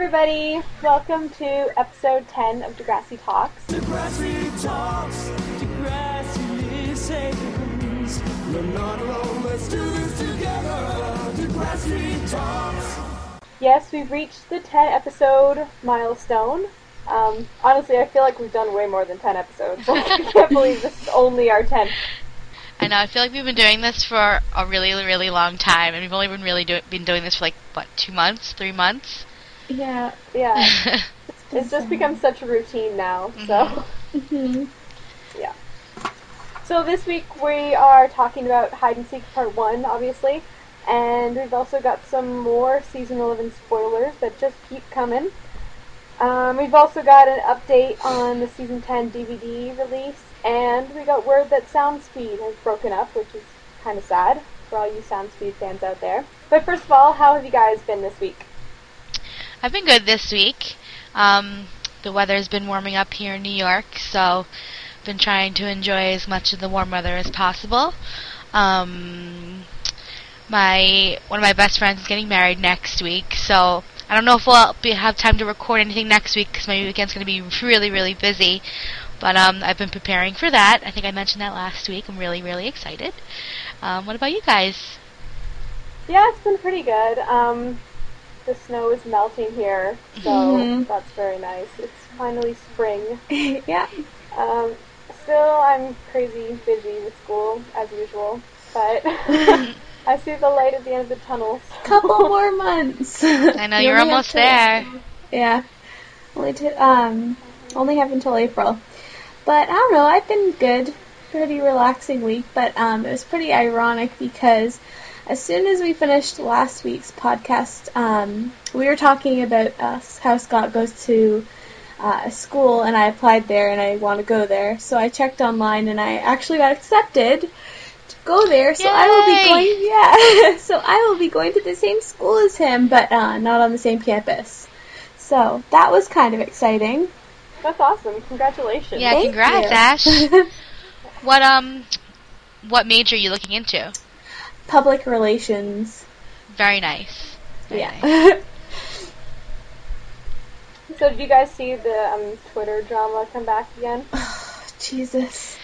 everybody. Welcome to episode 10 of Degrassi Talks. Degrassi talks, Degrassi listens. We're not alone, let's do this together. Degrassi talks. Yes, we've reached the 10 episode milestone. Um, honestly, I feel like we've done way more than 10 episodes. I can't believe this is only our 10th. I know. I feel like we've been doing this for a really, really long time, and we've only been really do- been doing this for like what two months, three months. Yeah, yeah. it's just become such a routine now. So, hmm yeah. So this week we are talking about hide and seek part one, obviously, and we've also got some more season eleven spoilers that just keep coming. Um, we've also got an update on the season ten DVD release, and we got word that Soundspeed has broken up, which is kind of sad for all you Soundspeed fans out there. But first of all, how have you guys been this week? I've been good this week. Um, the weather's been warming up here in New York, so I've been trying to enjoy as much of the warm weather as possible. Um, my one of my best friends is getting married next week, so I don't know if we'll be, have time to record anything next week because my weekend's going to be really, really busy. But um, I've been preparing for that. I think I mentioned that last week. I'm really, really excited. Um, what about you guys? Yeah, it's been pretty good. Um, the snow is melting here, so Mhm. that's very nice. It's finally spring. yeah. Um, still, I'm crazy busy with school as usual, but I see the light at the end of the tunnel. so- Couple more months. I know You you're only have almost to- there. Yeah. Only to, um only have until April. But I don't know, I've been good. Pretty relaxing week, but um it was pretty ironic because as soon as we finished last week's podcast, um we were talking about us how Scott goes to uh, a school and I applied there and I want to go there. So I checked online and I actually got accepted to go there. So I will be going yeah. so I will be going to the same school as him, but uh, not on the same campus. So that was kind of exciting. That's awesome. Congratulations. Yeah, Thank congrats, you. Ash. What um, what major are you looking into? Public relations. Very nice. Very nice. Yeah. So, did you guys see the um, Twitter drama come back again? Oh, Jesus.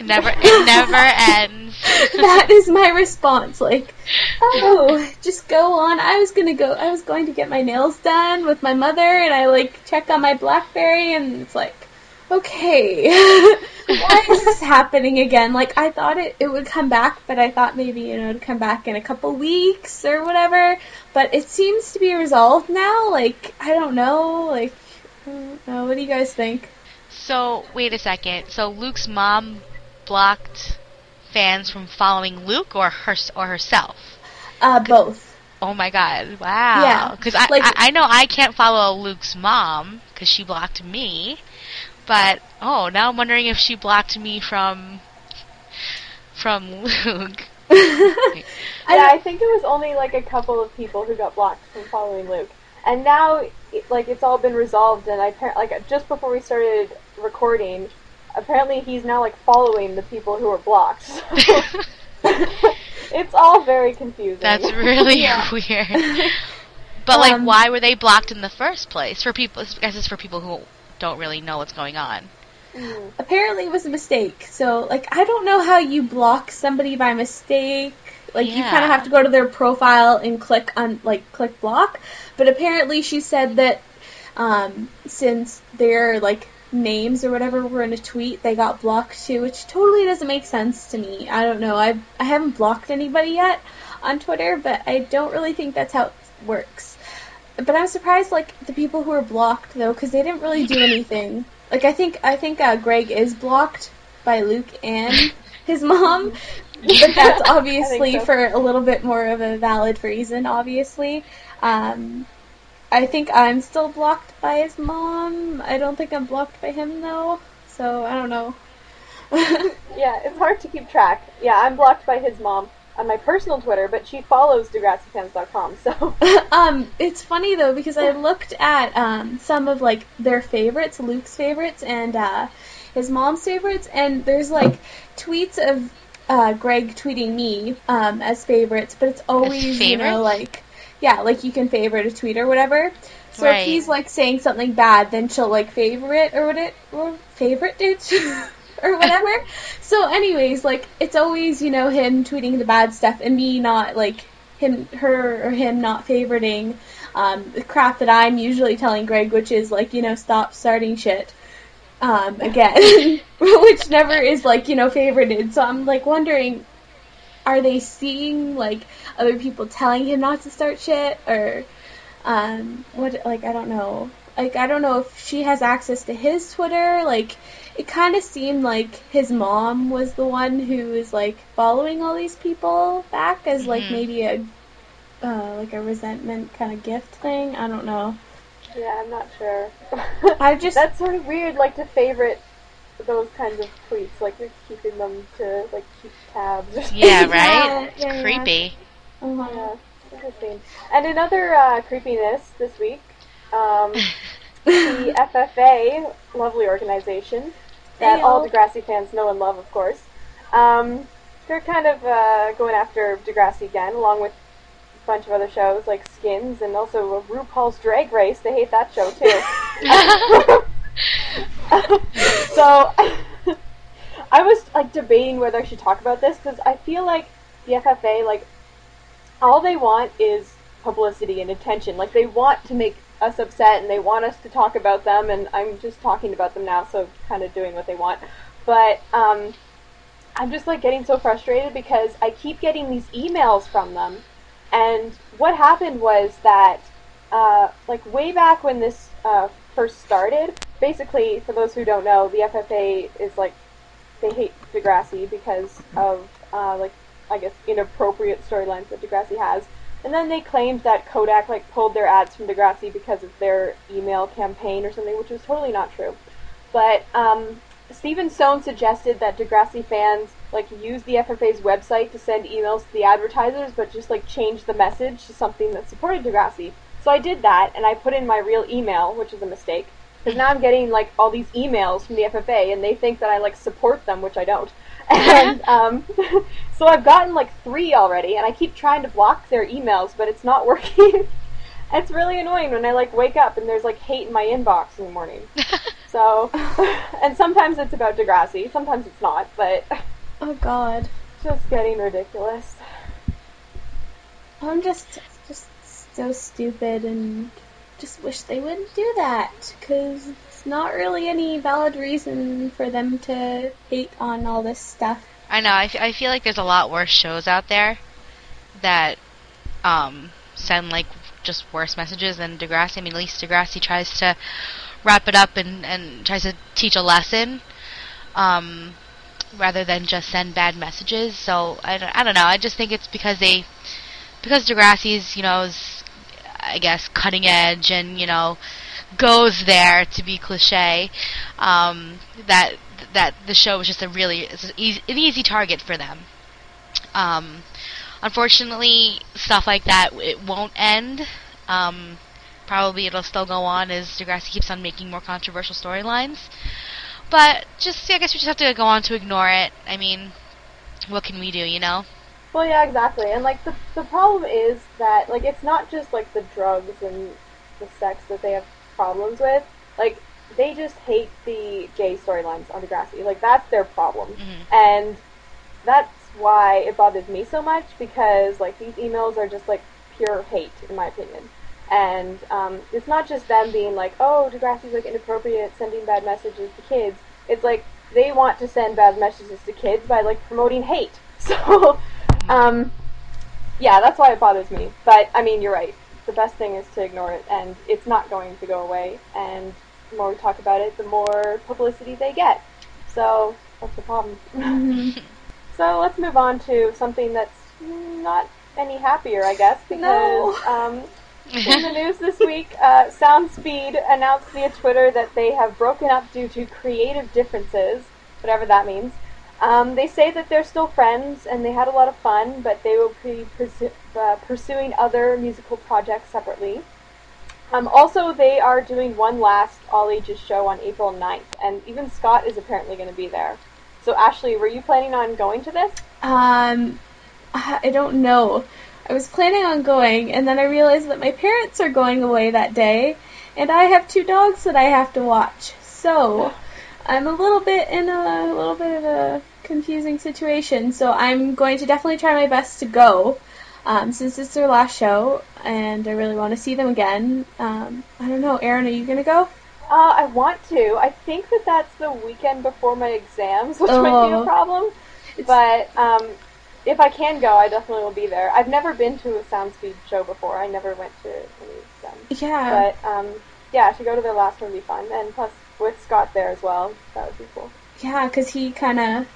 It never, it never ends. that is my response. Like, oh, just go on. I was gonna go. I was going to get my nails done with my mother, and I like check on my BlackBerry, and it's like, okay, why is this happening again? Like, I thought it it would come back, but I thought maybe you know it'd come back in a couple weeks or whatever. But it seems to be resolved now. Like, I don't know. Like, I don't know. What do you guys think? So wait a second. So Luke's mom blocked fans from following Luke or her or herself. Uh, both. Oh my god! Wow. Yeah, Because I, like- I I know I can't follow Luke's mom because she blocked me. But oh, now I'm wondering if she blocked me from from Luke. I yeah, I think it was only like a couple of people who got blocked from following Luke, and now it, like it's all been resolved. And I par- like just before we started recording, apparently he's now like following the people who were blocked. So it's all very confusing. That's really weird. But like, Um, why were they blocked in the first place? For people, I guess it's for people who don't really know what's going on. Mm. apparently it was a mistake. So, like, I don't know how you block somebody by mistake. Like, you kind of have to go to their profile and click on, like, click block. But apparently she said that, um, since their, like, names or whatever were in a tweet, they got blocked too, which totally doesn't make sense to me. I don't know. I I haven't blocked anybody yet on Twitter, but I don't really think that's how it works. But I'm surprised, like the people who are blocked though, because they didn't really do anything. Like I think I think uh, Greg is blocked by Luke and his mom, but that's obviously so. for a little bit more of a valid reason. Obviously, um, I think I'm still blocked by his mom. I don't think I'm blocked by him though. So I don't know. Yeah, it's hard to keep track. Yeah, I'm blocked by his mom on my personal Twitter, but she follows DegrassiFans.com, so um, it's funny though because I looked at um, some of like their favorites, Luke's favorites, and uh, his mom's favorites, and there's like tweets of uh, Greg tweeting me um, as favorites, but it's always you know like yeah, like you can favorite a tweet or whatever. So Right. if he's like saying something bad, then she'll like favorite or what it or favorite it or whatever. so anyways, like it's always, you know, him tweeting the bad stuff and me not like him her or him not favoriting um the crap that I'm usually telling Greg, which is like, you know, stop starting shit. Um, again. which never is like, you know, favorited. So I'm like wondering are they seeing like other people telling him not to start shit or um what like I don't know. Like I don't know if she has access to his Twitter. Like it kind of seemed like his mom was the one who is like following all these people back as like Mhm. maybe a uh, like a resentment kind of gift thing. I don't know. Yeah, I'm not sure. I just That's sort of weird, like to favorite those kinds of tweets, like you're keeping them to like keep tabs. Or something. Yeah, right? Yeah, it's yeah, yeah. creepy. uh Yeah, interesting. And another uh, creepiness this week, um, the FFA, lovely organization that all Heyo. Degrassi fans know and love, of course. Um, they're kind of uh, going after Degrassi again, along with a bunch of other shows like Skins and also RuPaul's Drag Race. They hate that show too. so I was like debating whether I should talk about this because I feel like the FFA, like, all they want is publicity and attention. Like, they want to make us upset and they want us to talk about them, and I'm just talking about them now, so kind of doing what they want. But um, I'm just like getting so frustrated because I keep getting these emails from them, and what happened was that, uh, like, way back when this uh, first started, basically, for those who don't know, the FFA is like they hate Degrassi because of uh, like I guess inappropriate storylines that Degrassi has. And then they claimed that Kodak like pulled their ads from Degrassi because of their email campaign or something, which was totally not true. But um, Stephen Stohn suggested that Degrassi fans like use the FFA's website to send emails to the advertisers, but just like change the message to something that supported Degrassi. So I did that, and I put in my real email, which is a mistake. Because now I'm getting like all these emails from the FFA, and they think that I like support them, which I don't. And um, so I've gotten like three already, and I keep trying to block their emails, but it's not working. it's really annoying when I like wake up and there's like hate in my inbox in the morning. So, and sometimes it's about Degrassi, sometimes it's not, but oh god. just getting ridiculous. I'm just just so stupid and just wish they wouldn't do that because not really any valid reason for them to hate on all this stuff. I know. I, f- I feel like there's a lot worse shows out there that um, send like just worse messages than Degrassi. I mean, at least Degrassi tries to wrap it up and, and tries to teach a lesson um, rather than just send bad messages. So I don't, I don't know. I just think it's because they because Degrassi's you know is I guess cutting edge and you know goes there to be cliche um, that that the show was just a really an easy, an easy target for them. Um, unfortunately, stuff like that it won't end. Um, probably it'll still go on as Degrassi keeps on making more controversial storylines. But just I guess we just have to go on to ignore it. I mean, what can we do, you know? Well, yeah, exactly. And like the the problem is that like it's not just like the drugs and the sex that they have problems with. Like they just hate the gay storylines on Degrassi. Like that's their problem, Mhm. and that's why it bothers me so much because like these emails are just like pure hate in my opinion. And um, it's not just them being like, "Oh, Degrassi's like inappropriate, sending bad messages to kids." It's like they want to send bad messages to kids by like promoting hate. So, um, yeah, that's why it bothers me. But I mean, you're right. The best thing is to ignore it, and it's not going to go away. And the more we talk about it, the more publicity they get. So that's the problem. so let's move on to something that's not any happier, I guess, because No. um, in the news this week, uh, SoundSpeed announced via Twitter that they have broken up due to creative differences, whatever that means. Um, they say that they're still friends and they had a lot of fun, but they will be pursu- uh, pursuing other musical projects separately. Um, also, they are doing one last all ages show on April 9th, and even Scott is apparently going to be there. So, Ashley, were you planning on going to this? Um, I don't know. I was planning on going, and then I realized that my parents are going away that day, and I have two dogs that I have to watch. So I'm a little bit in a, a little bit of a confusing situation. So I'm going to definitely try my best to go. Um, since it's their last show, and I really want to see them again. Um, I don't know, Erin, are you gonna go? Uh, I want to. I think that that's the weekend before my exams, which might be Oh. a problem. But um, if I can go, I definitely will be there. I've never been to a Soundspeed show before. I never went to any of them. Yeah. But um, yeah, to go to their last one would be fun, and plus with Scott there as well, that would be cool. Yeah, because he kind of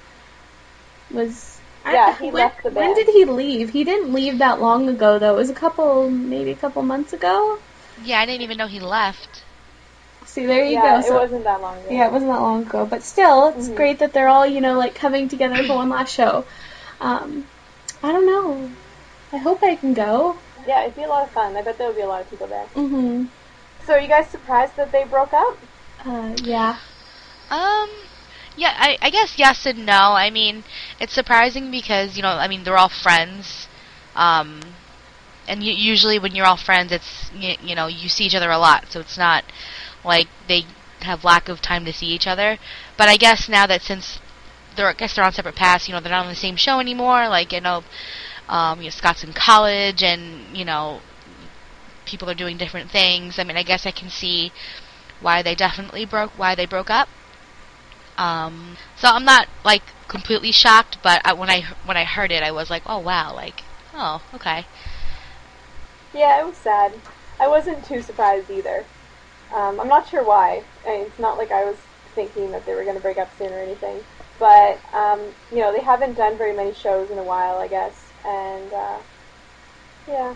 was. I- Yeah, he when, left the When did he leave? He didn't leave that long ago, though. It was a couple, maybe a couple months ago. Yeah, I didn't even know he left. See, there you yeah, go. it wasn't that long ago. yeah, it wasn't that long ago, but still, it's Mhm. great that they're all, you know, like coming together for one last show. Um, I don't know. I hope I can go. Yeah, it'd be a lot of fun. I bet there would be a lot of people there. Mm-hmm. So, are you guys surprised that they broke up? Uh, yeah. Um, yeah, I, I guess yes and no. I mean, it's surprising because you know, I mean, they're all friends. Um, and u- usually when you're all friends, it's you, you know you see each other a lot, so it's not like they have lack of time to see each other. But I guess now that since they're I guess they're on separate paths, you know, they're not on the same show anymore. Like you know, um, you know, Scott's in college, and you know, people are doing different things. I mean, I guess I can see why they definitely broke why they broke up. Um, so I'm not like completely shocked, but I, when I when I heard it, I was like, oh wow, like oh okay. Yeah, it was sad. I wasn't too surprised either. Um, I'm not sure why. I mean, it's not like I was thinking that they were going to break up soon or anything. But, um, you know, they haven't done very many shows in a while, I guess. And, uh, yeah.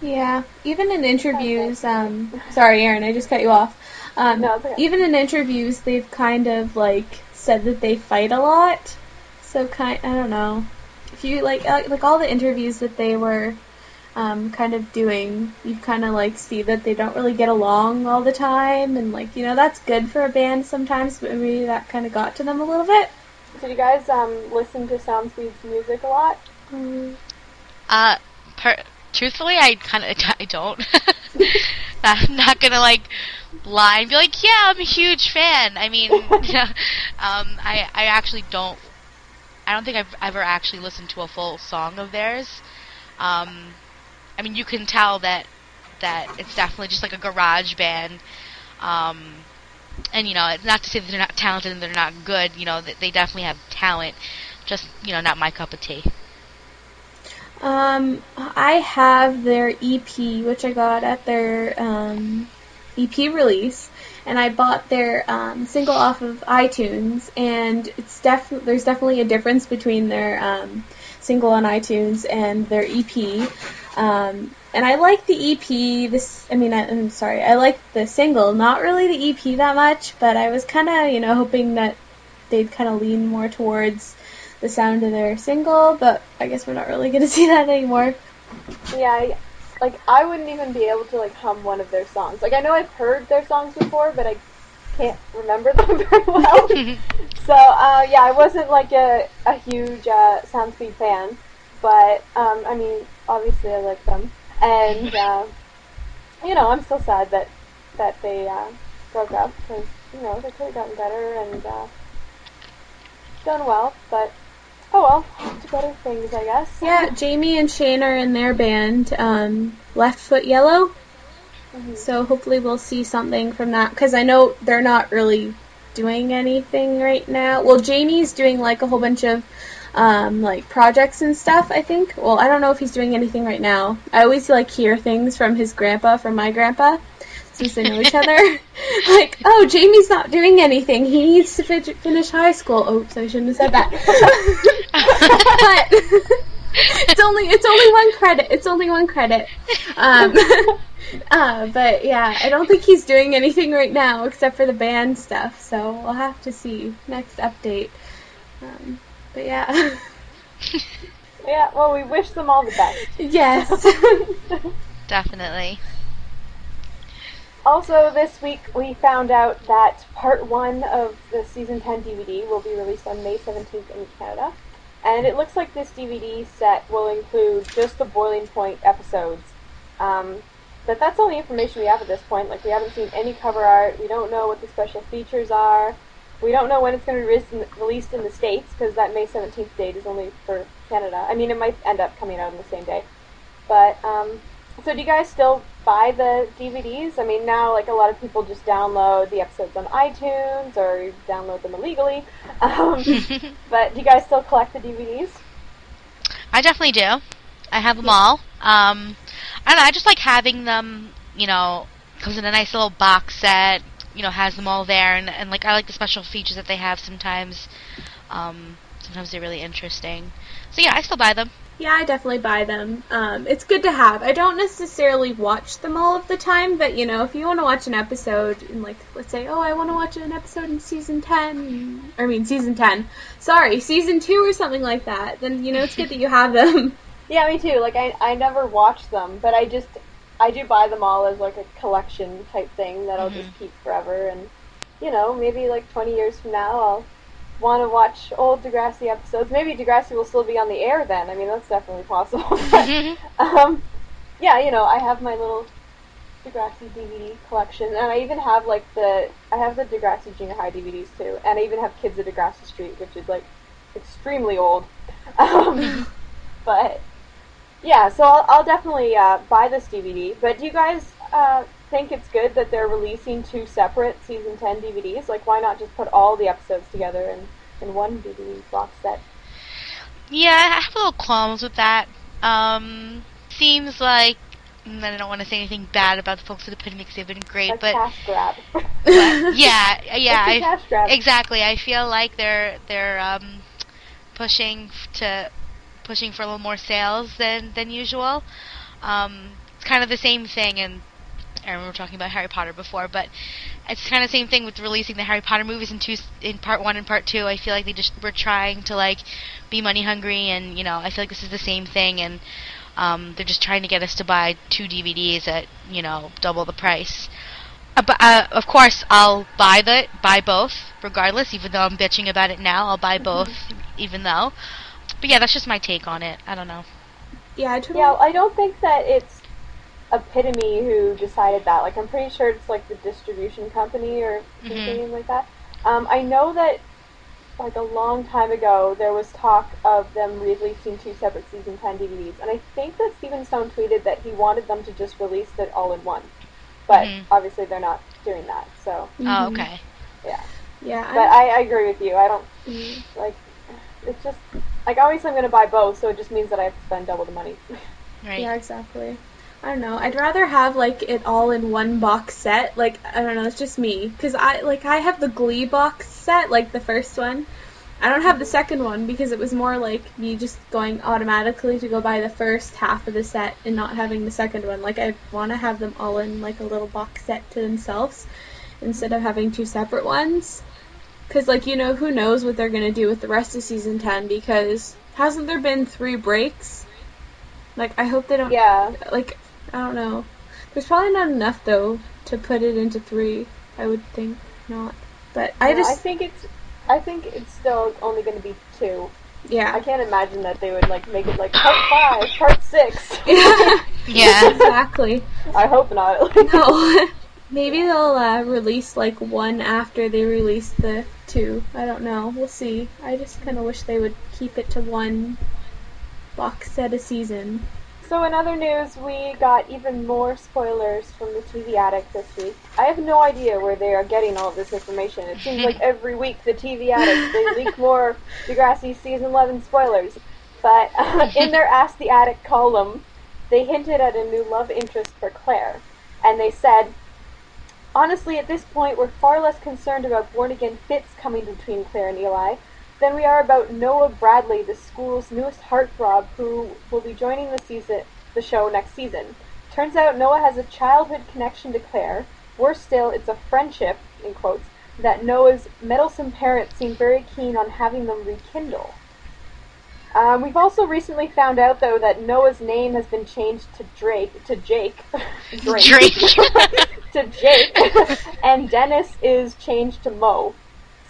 Yeah, even in interviews, um, sorry, Aaron, I just cut you off. Um, No, it's okay. even in interviews, they've kind of like said that they fight a lot. So kind, I don't know. If you like, uh, like all the interviews that they were, um, kind of doing, you kind of like see that they don't really get along all the time, and like you know that's good for a band sometimes, but maybe that kind of got to them a little bit. Did you guys um, listen to Soundspeed's music a lot? Um, Uh, per- truthfully, I kind of I don't. I'm not gonna like lie and be like, yeah, I'm a huge fan. I mean, um, I I actually don't. I don't think I've ever actually listened to a full song of theirs. Um, I mean, you can tell that that it's definitely just like a garage band. Um, and you know, it's not to say that they're not talented and they're not good. You know, they definitely have talent. Just you know, not my cup of tea. Um, I have their EP, which I got at their um, EP release, and I bought their um, single off of iTunes, and it's def- there's definitely a difference between their um, single on iTunes and their EP. Um, and I like the EP. This, I mean, I, I'm sorry, I like the single, not really the EP that much, but I was kind of, you know, hoping that they'd kind of lean more towards the sound of their single, but I guess we're not really gonna see that anymore. Yeah, I, like I wouldn't even be able to like hum one of their songs. Like I know I've heard their songs before, but I can't remember them very well. so uh, yeah, I wasn't like a a huge uh, Soundspeed fan, but um, I mean, obviously I like them, and uh, you know, I'm still sad that that they uh, broke up because you know they could have gotten better and uh, done well, but oh well, to better things, I guess. Yeah, Jamie and Shane are in their band, um, Left Foot Yellow. Mhm. So hopefully we'll see something from that because I know they're not really doing anything right now. Well, Jamie's doing like a whole bunch of um, like projects and stuff. I think. Well, I don't know if he's doing anything right now. I always like hear things from his grandpa, from my grandpa, since they know each other. like, oh, Jamie's not doing anything. He needs to fi- finish high school. Oops, I shouldn't have said that. but it's only it's only one credit. It's only one credit. Um, uh, but yeah, I don't think he's doing anything right now except for the band stuff. So we'll have to see next update. Um, but yeah, Yeah, well, we wish them all the best. yes. Definitely. Also, this week we found out that part one of the season 10 DVD will be released on May 17th in Canada. And it looks like this DVD set will include just the Boiling Point episodes. Um, but that's all the information we have at this point. Like we haven't seen any cover art. We don't know what the special features are. We don't know when it's going to be released in the, states because that May 17th date is only for Canada. I mean, it might end up coming out on the same day. But um, so do you guys still buy the DVDs? I mean, now like a lot of people just download the episodes on iTunes or download them illegally. Um, but do you guys still collect the DVDs? I definitely do. I have them all. Um, I don't know. I just like having them. You know, comes in a nice little box set. You know, has them all there, and and like I like the special features that they have sometimes. Um, sometimes they're really interesting. So yeah, I still buy them. Yeah, I definitely buy them. Um, it's good to have. I don't necessarily watch them all of the time, but you know, if you want to watch an episode, and like, let's say, oh, I want to watch an episode in season ten, or I mean season ten, sorry, season two or something like that, then you know it's good that you have them. Yeah, me too. Like I, I never watch them, but I just, I do buy them all as like a collection type thing that I'll just keep forever. And you know, maybe like 20 years from now, I'll want to watch old Degrassi episodes. Maybe Degrassi will still be on the air then. I mean, that's definitely possible. But, um, yeah, you know, I have my little Degrassi DVD collection, and I even have like the, I have the Degrassi Junior High DVDs too, and I even have Kids of Degrassi Street, which is like extremely old. Um, but yeah, so I'll, I'll definitely uh, buy this DVD. But do you guys uh, think it's good that they're releasing two separate season 10 DVDs? Like, why not just put all the episodes together in, in one DVD box set? Yeah, I have a little qualms with that. Um, seems like and I don't want to say anything bad about the folks at Epitome because they've been great, A but, cash grab. but yeah, yeah, It's a I, cash grab. exactly. I feel like they're they're um, pushing to pushing for a little more sales than than usual. Um, it's kind of the same thing, and I remember talking about Harry Potter before, but it's kind of the same thing with releasing the Harry Potter movies in two in part one and part two. I feel like they just were trying to like be money hungry, and you know, I feel like this is the same thing, and um, they're just trying to get us to buy two DVDs at you know double the price. Uh, but uh, of course, I'll buy the buy both regardless. Even though I'm bitching about it now, I'll buy both, even though. But yeah, that's just my take on it. I don't know. Yeah, I totally. Yeah, I don't think that it's Epitome who decided that. Like, I'm pretty sure it's like the distribution company or something like that. Um, I know that like a long time ago there was talk of them releasing two separate season 10 DVDs, and I think that Stephen Stohn tweeted that he wanted them to just release it all in one. But Mhm. obviously they're not doing that. So Oh, Mhm. okay. yeah. Yeah, But I, I agree with you. I don't I, like. It's just like obviously I'm going to buy both, so it just means that I have to spend double the money. Right. Yeah, exactly. I don't know. I'd rather have like it all in one box set. Like I don't know, it's just me because I like I have the Glee box set, like the first one. I don't have the second one because it was more like me just going automatically to go buy the first half of the set and not having the second one. Like I want to have them all in like a little box set to themselves instead of having two separate ones. Cause like you know who knows what they're gonna do with the rest of season ten because hasn't there been three breaks? Like I hope they don't yeah. like I don't know. There's probably not enough though to put it into three. I would think not. But I No, just I think it's. I think it's still only going to be two. Yeah. I can't imagine that they would like make it like part five, part six. Yeah. exactly. I hope not. No. Maybe they'll uh, release like one after they release the two. I don't know. We'll see. I just kind of wish they would keep it to one box set a season. So in other news, we got even more spoilers from the TV Addict this week. I have no idea where they are getting all of this information. It seems like every week the TV Addict they leak more Degrassi season 11 spoilers. But uh, in their Ask the Addict column, they hinted at a new love interest for Claire, and they said. Honestly, at this point, we're far less concerned about born again Fitz coming between Claire and Eli than we are about Noah Bradley, the school's newest heartthrob, who will be joining the season, the show next season. Turns out Noah has a childhood connection to Claire. Worse still, it's a friendship, in quotes, that Noah's meddlesome parents seem very keen on having them rekindle. Um, we've also recently found out, though, that Noah's name has been changed to Drake, to Jake, Drake, Drake. to Jake, and Dennis is changed to Mo.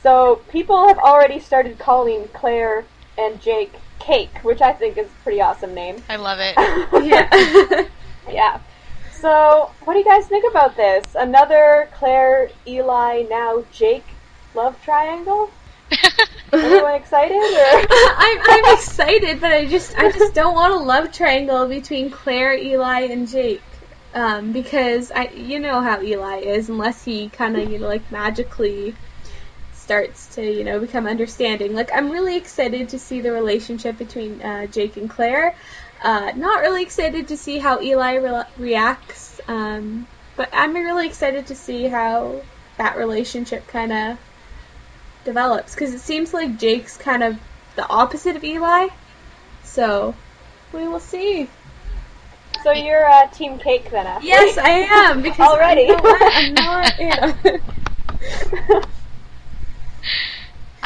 So people have already started calling Claire and Jake Cake, which I think is a pretty awesome name. I love it. Yeah. Yeah. So, what do you guys think about this? Another Claire, Eli, now Jake love triangle? Anyone excited? I'm, I'm excited, but I just I just don't want a love triangle between Claire, Eli, and Jake. Um, because I you know how Eli is, unless he kind of you know like magically starts to you know become understanding. Like I'm really excited to see the relationship between uh, Jake and Claire. Uh, not really excited to see how Eli re- reacts, um, but I'm really excited to see how that relationship kind of develops because it seems like Jake's kind of the opposite of Eli. So we will see. so you're uh, Team Cake then? Yes, I am because Already. I'm not, I'm not yeah.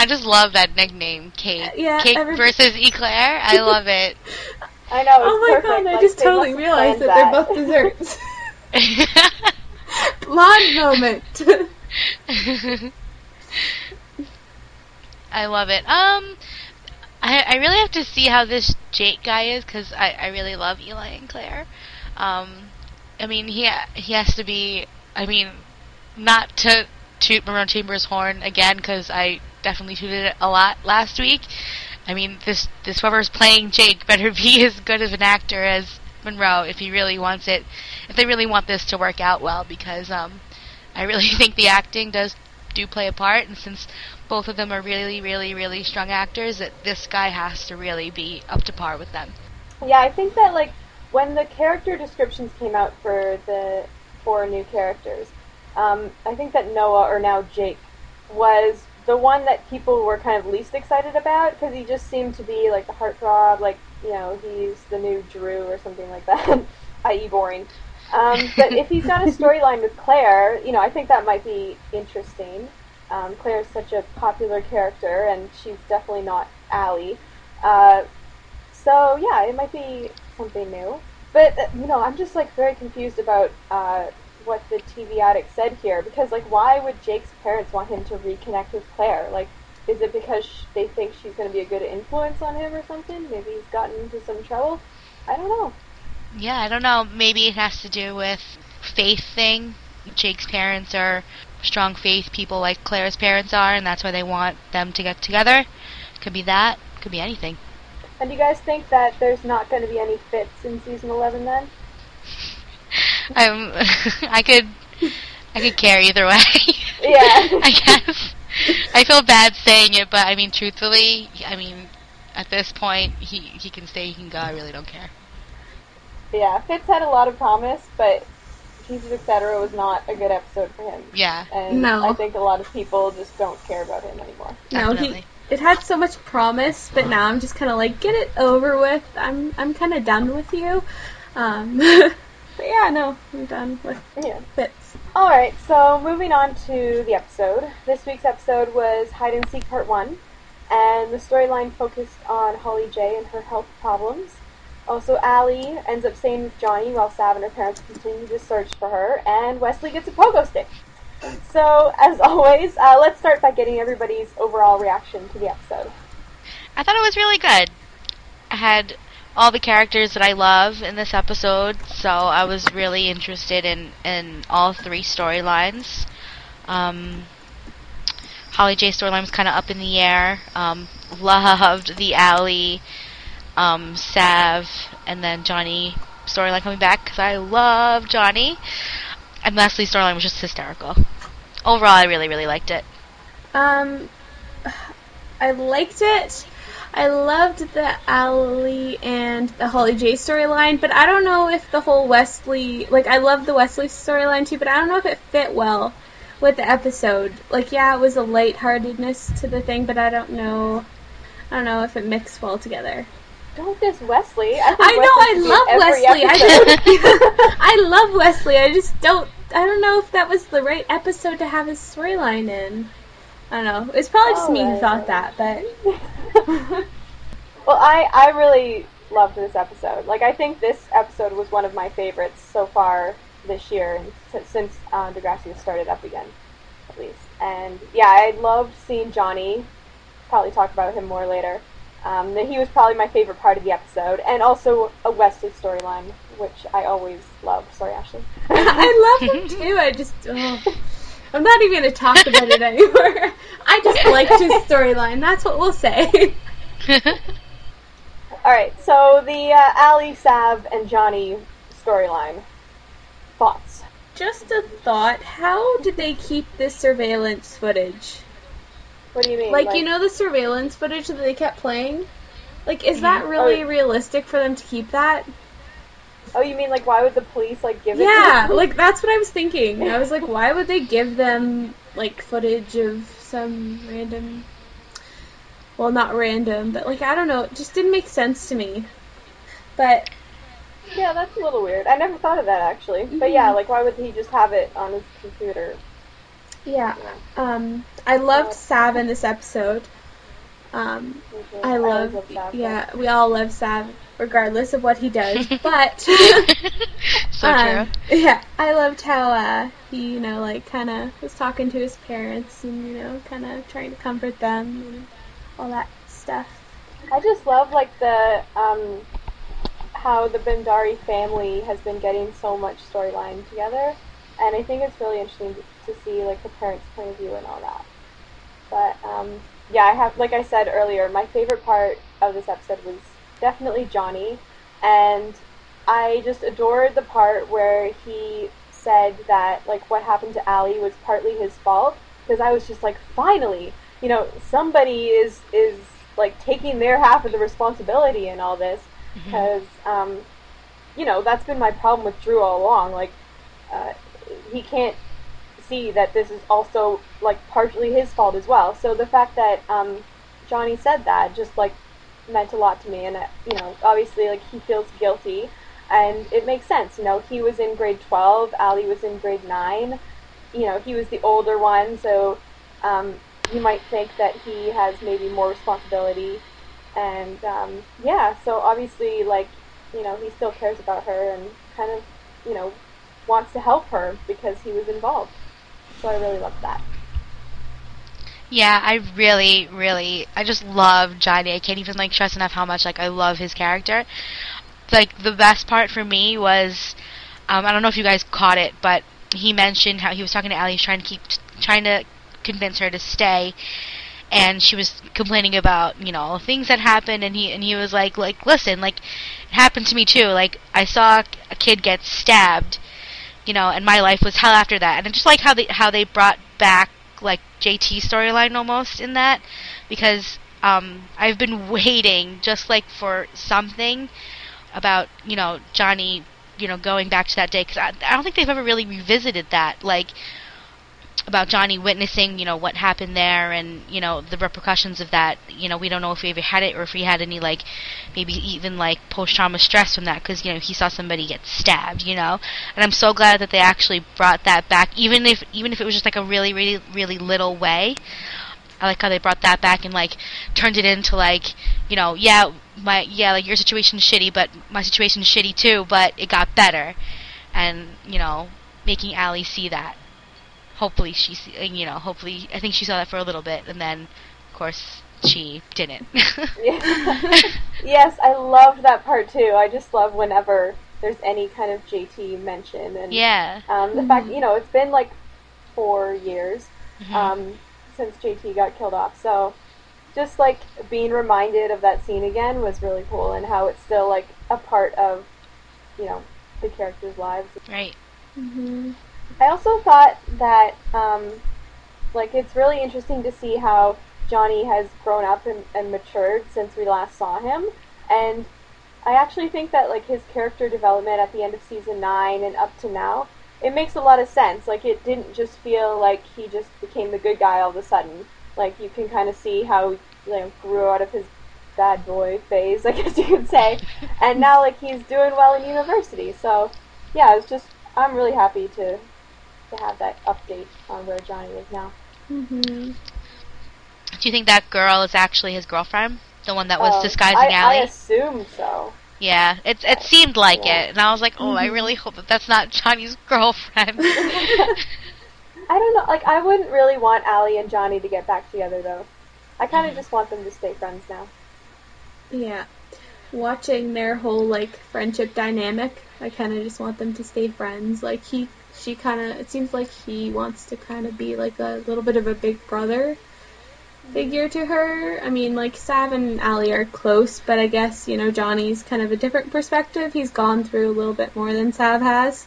I just love that nickname, Cake. Yeah, Cake every- versus Eclair. I love it. I know. It's oh my perfect. god! I just totally realized that, planned they're both desserts. Blonde moment. I love it. Um, I I really have to see how this Jake guy is because I I really love Eli and Claire. Um, I mean he he has to be. I mean, not to toot Munro Chambers' horn again because I definitely tooted it a lot last week. I mean this this whoever's playing Jake better be as good of an actor as Munro if he really wants it. If they really want this to work out well because um, I really think the acting does do play a part, and since both of them are really, really, really strong actors, that this guy has to really be up to par with them. Yeah, I think that like when the character descriptions came out for the four new characters, um, I think that Noah or now Jake was the one that people were kind of least excited about because he just seemed to be like the heartthrob, like you know he's the new Drew or something like that, i.e. boring. Um, but if he's got a storyline with Claire, you know, I think that might be interesting. Um, Claire is such a popular character, and she's definitely not Allie. Uh, so yeah, it might be something new. But uh, you know, I'm just like very confused about uh, what the TV addict said here because like, why would Jake's parents want him to reconnect with Claire? Like, is it because sh- they think she's going to be a good influence on him or something? Maybe he's gotten into some trouble. I don't know. Yeah, I don't know. Maybe it has to do with faith thing. Jake's parents are strong faith people like Claire's parents are, and that's why they want them to get together. Could be that. Could be anything. And do you guys think that there's not going to be any Fitz in season 11 then? Um, I could, I could care either way. Yeah. I guess. I feel bad saying it, but I mean, truthfully, I mean, at this point, he he can stay, he can go. I really don't care. Yeah, Fitz had a lot of promise, but Jesus Etc. was not a good episode for him. Yeah. And No. I think a lot of people just don't care about him anymore. No, he it had so much promise, but now I'm just kind of like, get it over with. I'm I'm kind of done with you. Um, but yeah, no, I'm done with Yeah. bits. Alright, so moving on to the episode. This week's episode was Hide and Seek Part 1, and the storyline focused on Holly J and her health problems. Also, Allie ends up staying with Johnny while Sav and her parents continue to search for her, and Wesley gets a pogo stick. So, as always, uh, let's start by getting everybody's overall reaction to the episode. I thought it was really good. I had all the characters that I love in this episode, so I was really interested in, in all three storylines. Um, Holly J storyline was kind of up in the air. Um, loved the Alli, um, Sav, and then Johnny storyline coming back because I love Johnny. And Leslie's storyline was just hysterical. Overall, I really, really liked it. Um, I liked it. I loved the Allie and the Holly J storyline, but I don't know if the whole Wesley, like, I love the Wesley storyline too, but I don't know if it fit well with the episode. Like, yeah, it was a lightheartedness to the thing, but I don't know. I don't know if it mixed well together. Don't diss Wesley. I, I know Wesley I love Wesley. I I love Wesley. I just don't I don't know if that was the right episode to have his storyline in. I don't know. It's probably just me who thought that, but well, I, I really loved this episode. Like, I think this episode was one of my favorites so far this year, and since, since uh, Degrassi has started up again, at least. And yeah, I loved seeing Johnny. Probably talk about him more later. Um, that he was probably my favorite part of the episode, and also a Wesley storyline, which I always love. Sorry, Ashley. I love him too. I just, oh, I'm not even going to talk about it anymore. I just liked his storyline. That's what we'll say. All right, so the uh, Ali, Sav, and Johnny storyline. Thoughts? Just a thought. How did they keep this surveillance footage? What do you mean? Like, you know the surveillance footage that they kept playing? Like, is that really Oh. realistic for them to keep that? Oh, you mean like why would the police like give it? Yeah, to them? like that's what I was thinking. I was like, why would they give them like footage of some random well, not random, but like I don't know, it just didn't make sense to me. But yeah, that's a little weird. I never thought of that actually. But yeah, like why would he just have it on his computer? yeah, um I loved Sav in this episode. Um Mhm. I always love, Sav, yeah, we all love Sav regardless of what he does. But so Um, true. Yeah, I loved how uh, he, you know, like kind of was talking to his parents and you know, kind of trying to comfort them and all that stuff. I just love like the um, how the Bhandari family has been getting so much storyline together, and I think it's really interesting to, to see like the parents' point of view and all that. But um, yeah, I have like I said earlier, my favorite part of this episode was definitely Johnny, and I just adored the part where he said that like what happened to Ali was partly his fault because I was just like finally you know somebody is is like taking their half of the responsibility in all this. Because um, you know that's been my problem with Drew all along like uh, he can't see that this is also like partially his fault as well. So the fact that um, Johnny said that just like meant a lot to me and uh, you know obviously like he feels guilty and it makes sense you know he was in grade 12 Ali was in grade 9 you know he was the older one so um, you might think that he has maybe more responsibility and um, yeah so obviously like you know he still cares about her and kind of you know wants to help her because he was involved. So I really loved that Yeah, I really, really, I just love Johnny. I can't even like stress enough how much like I love his character. Like the best part for me was, um, I don't know if you guys caught it, but he mentioned how he was talking to Ali, trying to keep, trying to convince her to stay, and she was complaining about you know things that happened, and he and he was like, like listen, like it happened to me too. Like I saw a kid get stabbed, you know, and my life was hell after that. And I just like how they how they brought back like JT storyline almost in that because um, I've been waiting just like for something about you know Johnny you know going back to that day because I, I don't think they've ever really revisited that. Like about Johnny witnessing you know what happened there and you know the repercussions of that. You know we don't know if he ever had it or if he had any like maybe even like post trauma stress from that because you know he saw somebody get stabbed you know? And I'm so glad that they actually brought that back even if even if it was just like a really really really little way. I like how they brought that back and like turned it into like, you know, yeah, my yeah, like your situation's shitty, but my situation's shitty too, but it got better, and you know, making Allie see that. Hopefully she, uh, you know, hopefully I think she saw that for a little bit, and then, of course, she didn't. Yes, I loved that part too. I just love whenever there's any kind of JT mention and yeah. um, the fact you know it's been like four years Mhm. um, since JT got killed off, so just like being reminded of that scene again was really cool and how it's still like a part of you know the characters' lives. right. Mm-hmm. I also thought that, um, like, it's really interesting to see how Johnny has grown up and, and matured since we last saw him. And I actually think that, like, his character development at the end of season 9 and up to now, it makes a lot of sense. Like, it didn't just feel like he just became the good guy all of a sudden. Like, you can kind of see how, know, grew out of his bad boy phase, I guess you could say. and now, like, he's doing well in university. So, yeah, it's just, I'm really happy to to have that update on where Johnny is now. Mm-hmm. Do you think that girl is actually his girlfriend? The one that was Um, disguising I, Allie? I assume so. yeah, it it seemed like Yeah. it, and I was like, oh, I really hope that that's not Johnny's girlfriend. I don't know. Like, I wouldn't really want Allie and Johnny to get back together, though. I kind of just want them to stay friends now. Yeah. Watching their whole like friendship dynamic, I kind of just want them to stay friends. Like he, she kind of. It seems like he wants to kind of be like a little bit of a big brother figure to her. I mean, like Sav and Allie are close, but I guess you know Johnny's kind of a different perspective. He's gone through a little bit more than Sav has,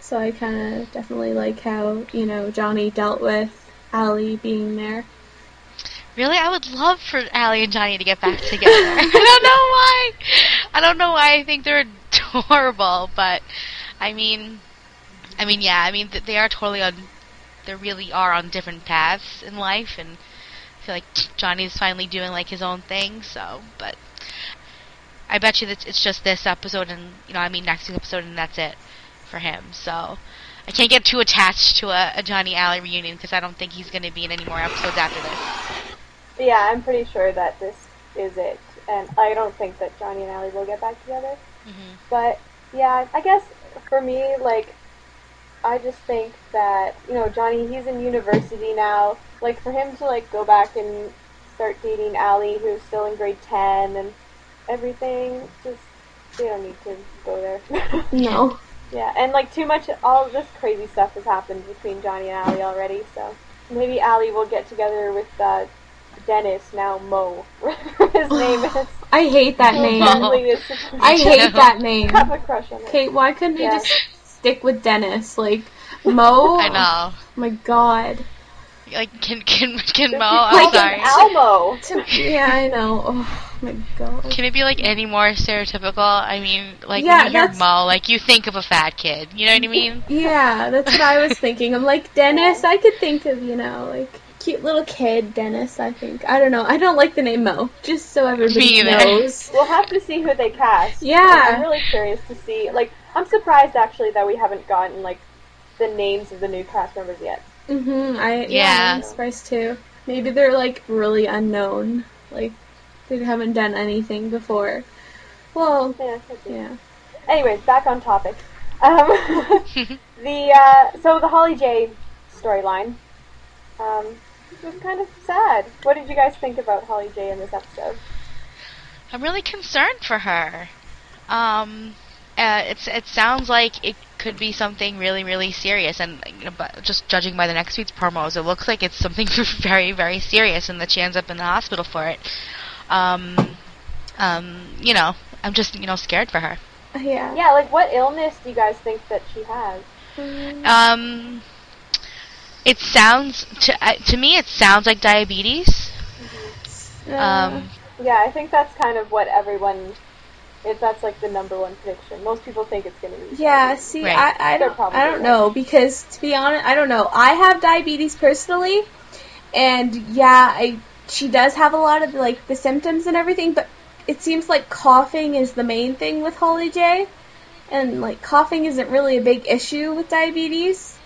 so I kind of definitely like how you know Johnny dealt with Allie being there. Really, I would love for Allie and Johnny to get back together. I don't know why. I don't know why I think they're adorable, but I mean, I mean, yeah, I mean th- they are totally on. They really are on different paths in life, and I feel like Johnny's finally doing like his own thing. So, but I bet you that it's just this episode, and you know, I mean next episode, and that's it for him. So. I can't get too attached to a, a Johnny Alli reunion because I don't think he's going to be in any more episodes after this. Yeah, I'm pretty sure that this is it, and I don't think that Johnny and Alli will get back together. hmm But yeah, I guess for me, like, I just think that you know Johnny, he's in university now. Like for him to like go back and start dating Alli, who's still in grade ten, and everything, just they don't need to go there. No. yeah, and like too much, all this crazy stuff has happened between Johnny and Alli already. So maybe Alli will get together with uh, Dennis now Mo, whatever his name is. I hate that name. apparently is supposed I hate that name. have a crush on it. Kate, why couldn't they Yeah. just stick with Dennis? Like Mo. I know. Oh my God. Like, can can can Mo? Just I'm call sorry. him Almo. To- yeah, I know. Oh my God. Can it be like any more stereotypical? I mean, like Yeah, when you hear Mo, like you think of a fat kid. You know what I mean? Yeah, that's what I was thinking. I'm like Dennis. I could think of you know like cute little kid Dennis. I think. I don't know. I don't like the name Mo. Just so everybody Me either. knows. We'll have to see who they cast. Yeah. I'm really curious to see. Like, I'm surprised actually that we haven't gotten like the names of the new cast members yet. Mhm. I yeah. Yeah. I'm surprised too. Maybe they're like really unknown. Like they haven't done anything before. Well, Yeah. yeah. Anyways, back on topic. Um, the uh, so the Holly J storyline um, was kind of sad. What did you guys think about Holly J in this episode? I'm really concerned for her. Um, uh, it's it sounds like it could be something really really serious, and you know, but just judging by the next week's promos, it looks like it's something very very serious, and that she ends up in the hospital for it. Um, um, you know, I'm just you know scared for her. Yeah. Yeah, like what illness do you guys think that she has? Um, it sounds to uh, to me it sounds like diabetes. Uh, Um, Yeah, I think that's kind of what everyone. It, that's like the number one prediction. Most people think it's gonna be. Yeah, see, Right. I, I don't, I don't know because to be honest, I don't know. I have diabetes personally, and yeah, I she does have a lot of like the symptoms and everything, but it seems like coughing is the main thing with Holly J, and like coughing isn't really a big issue with diabetes.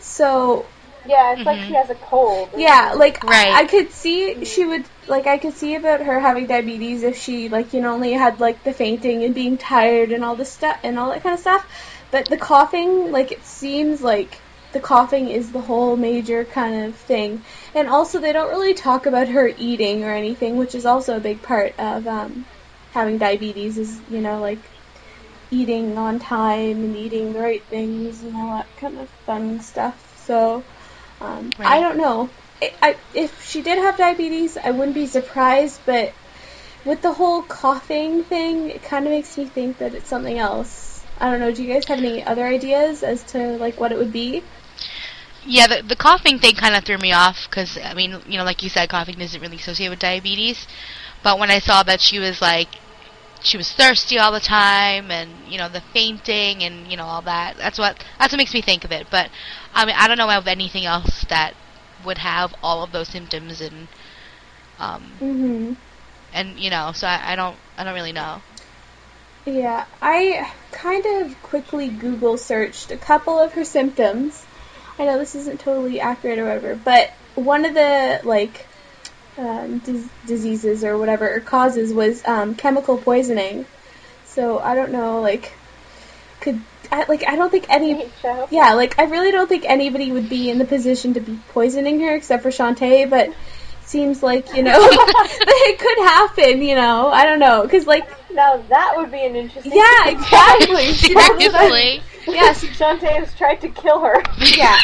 So Yeah, it's like Mhm. she has a cold. yeah, like Right. I, I could see she would like I could see about her having diabetes if she like you know only had like the fainting and being tired and all this stuff and all that kind of stuff. But the coughing, like it seems like the coughing is the whole major kind of thing. And also they don't really talk about her eating or anything, which is also a big part of um having diabetes is, you know, like eating on time and eating the right things and all that kind of fun stuff. So um, I don't know. I, if she did have diabetes, I wouldn't be surprised, but with the whole coughing thing, it kind of makes me think that it's something else. I don't know. Do you guys have any other ideas as to like what it would be? Yeah, the, the coughing thing kind of threw me off because I mean, you know, like you said, coughing isn't really associated with diabetes. But when I saw that she was like, she was thirsty all the time, and you know, the fainting and you know all that, that's what that's what makes me think of it. But I mean, I don't know of anything else that would have all of those symptoms and um Mm-hmm. and you know, so I, I don't I don't really know. Yeah, I kind of quickly Google searched a couple of her symptoms. I know this isn't totally accurate or whatever, but one of the like um, dis- diseases or whatever or causes was um, chemical poisoning. So I don't know, like, could I, like I don't think any Show. yeah, like I really don't think anybody would be in the position to be poisoning her except for Shantae, but seems like you know that it could happen. You know, I don't know because like Now that would be an interesting. yeah, exactly. She doesn't- Seriously. Yes, Shantae has tried to kill her. yeah.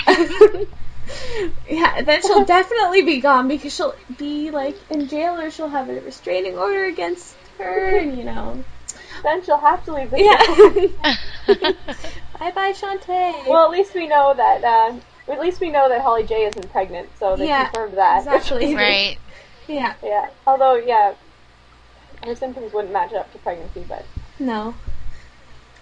yeah, then she'll definitely be gone because she'll be like in jail or she'll have a restraining order against her, and you know. Then she'll have to leave the show. Yeah. bye bye, Shantae. Well, at least we know that. Uh, at least we know that Holly J isn't pregnant, so they Yeah, confirmed that. exactly. right. yeah. yeah. Although, yeah, her symptoms wouldn't match up to pregnancy, but No.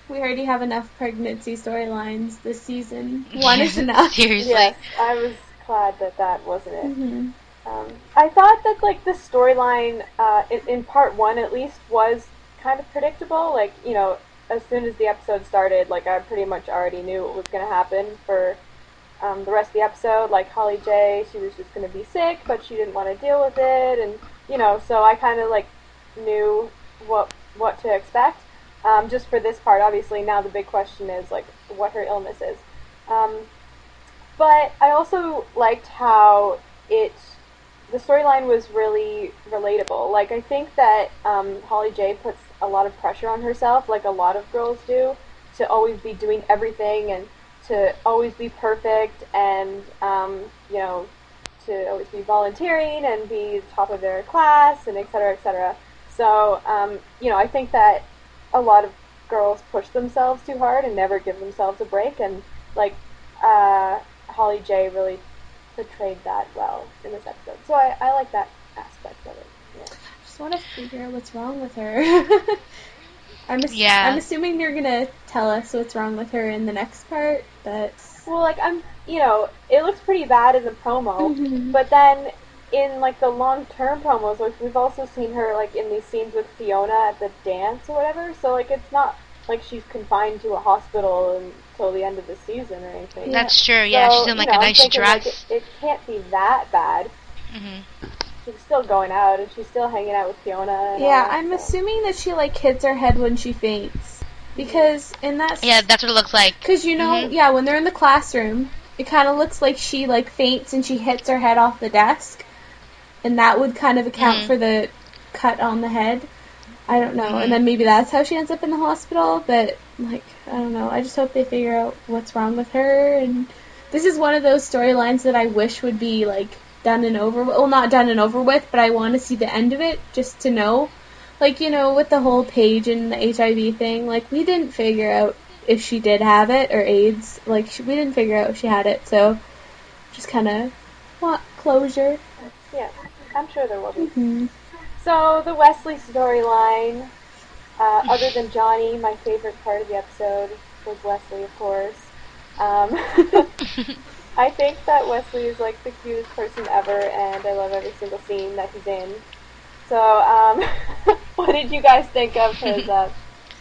We already have enough pregnancy storylines this season. One is enough. Seriously. yes, I was glad that that wasn't it. hmm Um, I thought that like the storyline uh, in, in part one at least was kind of predictable. Like you know, as soon as the episode started, like I pretty much already knew what was going to happen for um, the rest of the episode. Like Holly J, she was just going to be sick, but she didn't want to deal with it, and you know, so I kind of like knew what what to expect. Um, just for this part, obviously, now the big question is like what her illness is. Um, but I also liked how it the storyline was really relatable. Like I think that um, Holly J puts a lot of pressure on herself, like a lot of girls do, to always be doing everything and to always be perfect and um, you know to always be volunteering and be the top of their class and et cetera, et cetera. So um, you know I think that a lot of girls push themselves too hard and never give themselves a break and like uh, Holly J really portrayed that well in this episode. So I, I like that aspect of it. Yeah. just want to figure out what's wrong with her. I'm ass- Yeah. I'm assuming you're gonna tell us what's wrong with her in the next part, but Well, like I'm, you know, it looks pretty bad in the promo, Mhm. but then in like the long-term promos, like we've also seen her like in these scenes with Fiona at the dance or whatever. So like it's not like she's confined to a hospital until the end of the season or anything. That's true. Yeah, So, she's in like you know, a I'm nice thinking, like, dress. it, it can't be that bad. hmm She's still going out and she's still hanging out with Fiona. And yeah, all I'm so. assuming that she like hits her head when she faints because in that s- Yeah, that's what it looks like. Because you know, Mhm. yeah, when they're in the classroom, it kind of looks like she like faints and she hits her head off the desk, and that would kind of account Mhm. for the cut on the head. I don't know, Mhm. and then maybe that's how she ends up in the hospital. But like, I don't know. I just hope they figure out what's wrong with her. And this is one of those storylines that I wish would be like done and over. Well, not done and over with, but I want to see the end of it just to know. Like you know, with the whole page and the HIV thing, like we didn't figure out if she did have it or AIDS. Like she, we didn't figure out if she had it, so just kind of want closure. Yeah, I'm sure there will be. hmm So the Wesley storyline, uh, other than Johnny, my favorite part of the episode was Wesley, of course. Um, I think that Wesley is like the cutest person ever, and I love every single scene that he's in. So, um, what did you guys think of his uh,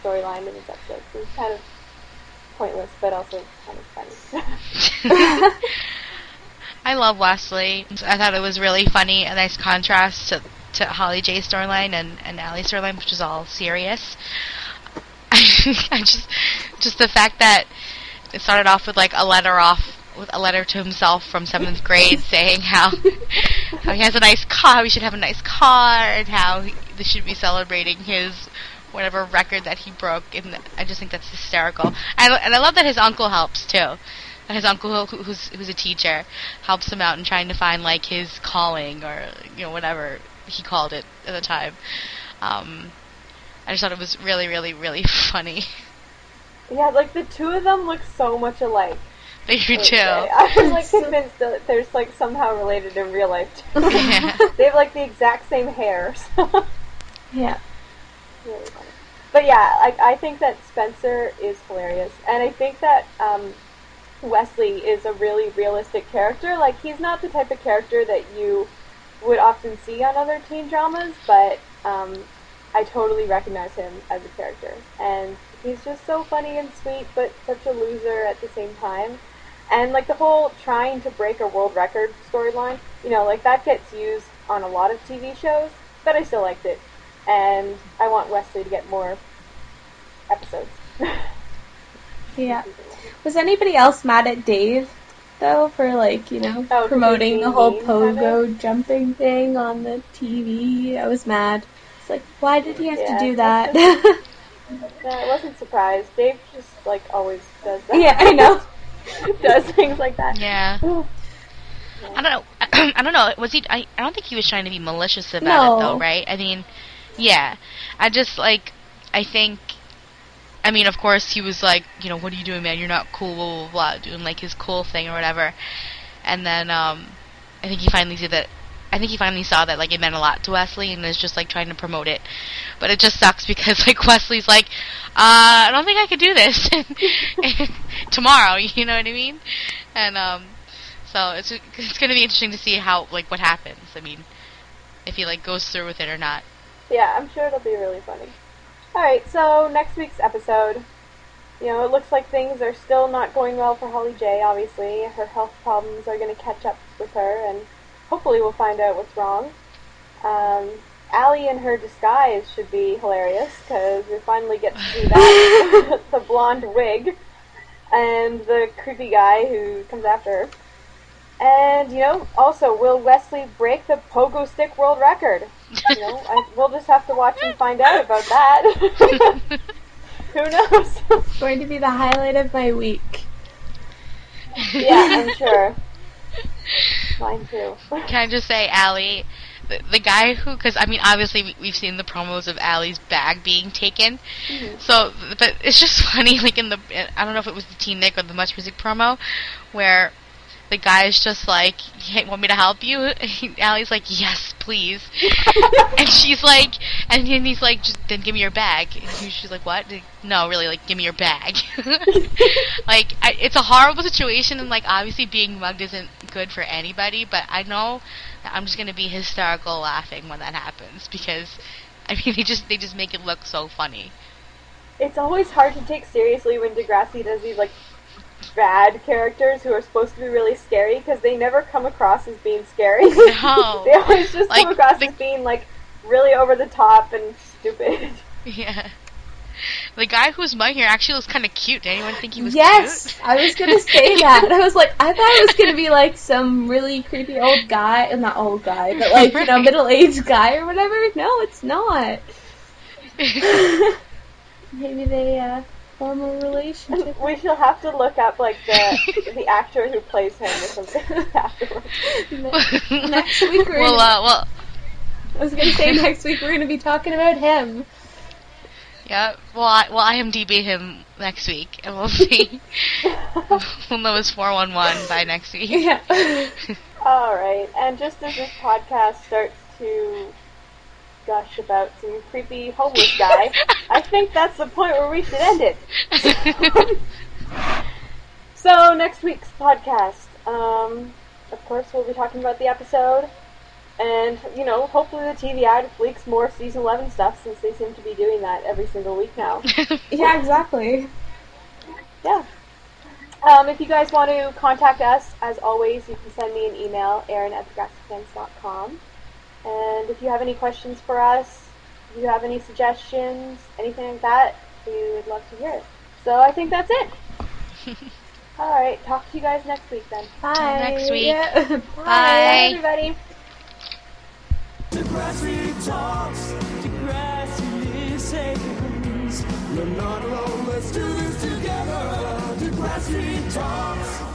storyline in this episode? It was kind of pointless, but also kind of funny. I love Wesley. I thought it was really funny, a nice contrast to, to Holly J's storyline and, and Alli's storyline, which is all serious. I just just the fact that it started off with like a letter off with a letter to himself from seventh grade saying how how he has a nice car, he should have a nice car, and how he, they should be celebrating his whatever record that he broke. And I just think that's hysterical. And, and I love that his uncle helps too. His uncle, who, who's who's a teacher, helps him out in trying to find like his calling or you know whatever he called it at the time. Um, I just thought it was really, really, really funny. yeah, like the two of them look so much alike. They do I too. I was like convinced that there's like somehow related in real life. Too. Yeah. they have like the exact same hair. So. Yeah. really funny. But yeah, I, I think that Spencer is hilarious, and I think that um, Wesley is a really realistic character. Like he's not the type of character that you would often see on other teen dramas, but um, I totally recognize him as a character, and he's just so funny and sweet, but such a loser at the same time. And like the whole trying to break a world record storyline, you know, like that gets used on a lot of TV shows, but I still liked it and I want Wesley to get more episodes. Yeah. Was anybody else mad at Dave though for like you know Oh, promoting the whole pogo jumping thing on the TV. I was mad. It's like, why did he have Yeah, to do that? No, I wasn't surprised. Dave just like always does that. yeah, I know. does things like that. Yeah. I don't know. I don't know. Was he? I, I don't think he was trying to be malicious about No. it, though, right? I mean, yeah. I just like. I think. I mean, of course, he was like, you know, what are you doing, man? You're not cool, blah blah blah, doing like his cool thing or whatever. And then, um, I think he finally did that. I think he finally saw that like it meant a lot to Wesley and is just like trying to promote it. But it just sucks because like Wesley's like, uh, I don't think I could do this tomorrow. You know what I mean? And um, so it's it's gonna be interesting to see how like what happens. I mean, if he like goes through with it or not. Yeah, I'm sure it'll be really funny. Alright, so next week's episode. You know, it looks like things are still not going well for Holly J, obviously. Her health problems are going to catch up with her, and hopefully we'll find out what's wrong. Um, Alli in her disguise should be hilarious, because we finally get to see that. the blonde wig, and the creepy guy who comes after her. And, you know, also, will Wesley break the pogo stick world record? You know, I, we'll just have to watch and find out about that. Who knows? It's going to be the highlight of my week. yeah, I'm sure. Mine too. Can I just say, Alli, the, the guy who, because I mean, obviously we, we've seen the promos of Alli's bag being taken. Mm-hmm. So, but it's just funny, like in the, I don't know if it was the Teen Nick or the Much Music promo, where the guy's just like, hey, want me to help you? Alli's like, yes, please. and she's like, and then he's like, just then give me your bag. And she's like, what? No, really, like, give me your bag. like, I, it's a horrible situation, and like, obviously, being mugged isn't good for anybody. But I know that I'm just gonna be hysterical laughing when that happens because, I mean, they just they just make it look so funny. It's always hard to take seriously when Degrassi does these like bad characters who are supposed to be really scary because they never come across as being scary. No. they always just Like, come across the- as being like really over the top and stupid. Yeah. The guy who's mugging her actually looks kind of cute. Did anyone think he was yes, cute? I was gonna say that. I was like, I thought it was gonna be like some really creepy old guy, uh, not old guy, but like you know, middle aged guy or whatever. No, it's not. Maybe they uh, form a relationship. we shall have to look up like the the actor who plays him or something afterwards. Next week we're well, gonna, uh, well, I was gonna say next week we're gonna be talking about him. Yeah. Well, I, well, IMDb him next week, and we'll see. we'll know his four one one by next week. Yeah. All right, and just as this podcast starts to gush about some creepy homeless guy, I think that's the point where we should end it. So next week's podcast, um, of course, we'll be talking about the episode, and you know, hopefully the TV ad leaks more season eleven stuff since they seem to be doing that every single week now. yeah, exactly. Yeah. Um, if you guys want to contact us, as always, you can send me an email, aaron at thegrassfans.com. And if you have any questions for us, if you have any suggestions, anything like that, we would love to hear it. So I think that's it. Alright, talk to you guys next week then. Bye. next week. Yeah. Bye. Bye, everybody. Degrassi talks, Degrassi listens. We're not alone, let's do this together. Degrassi talks.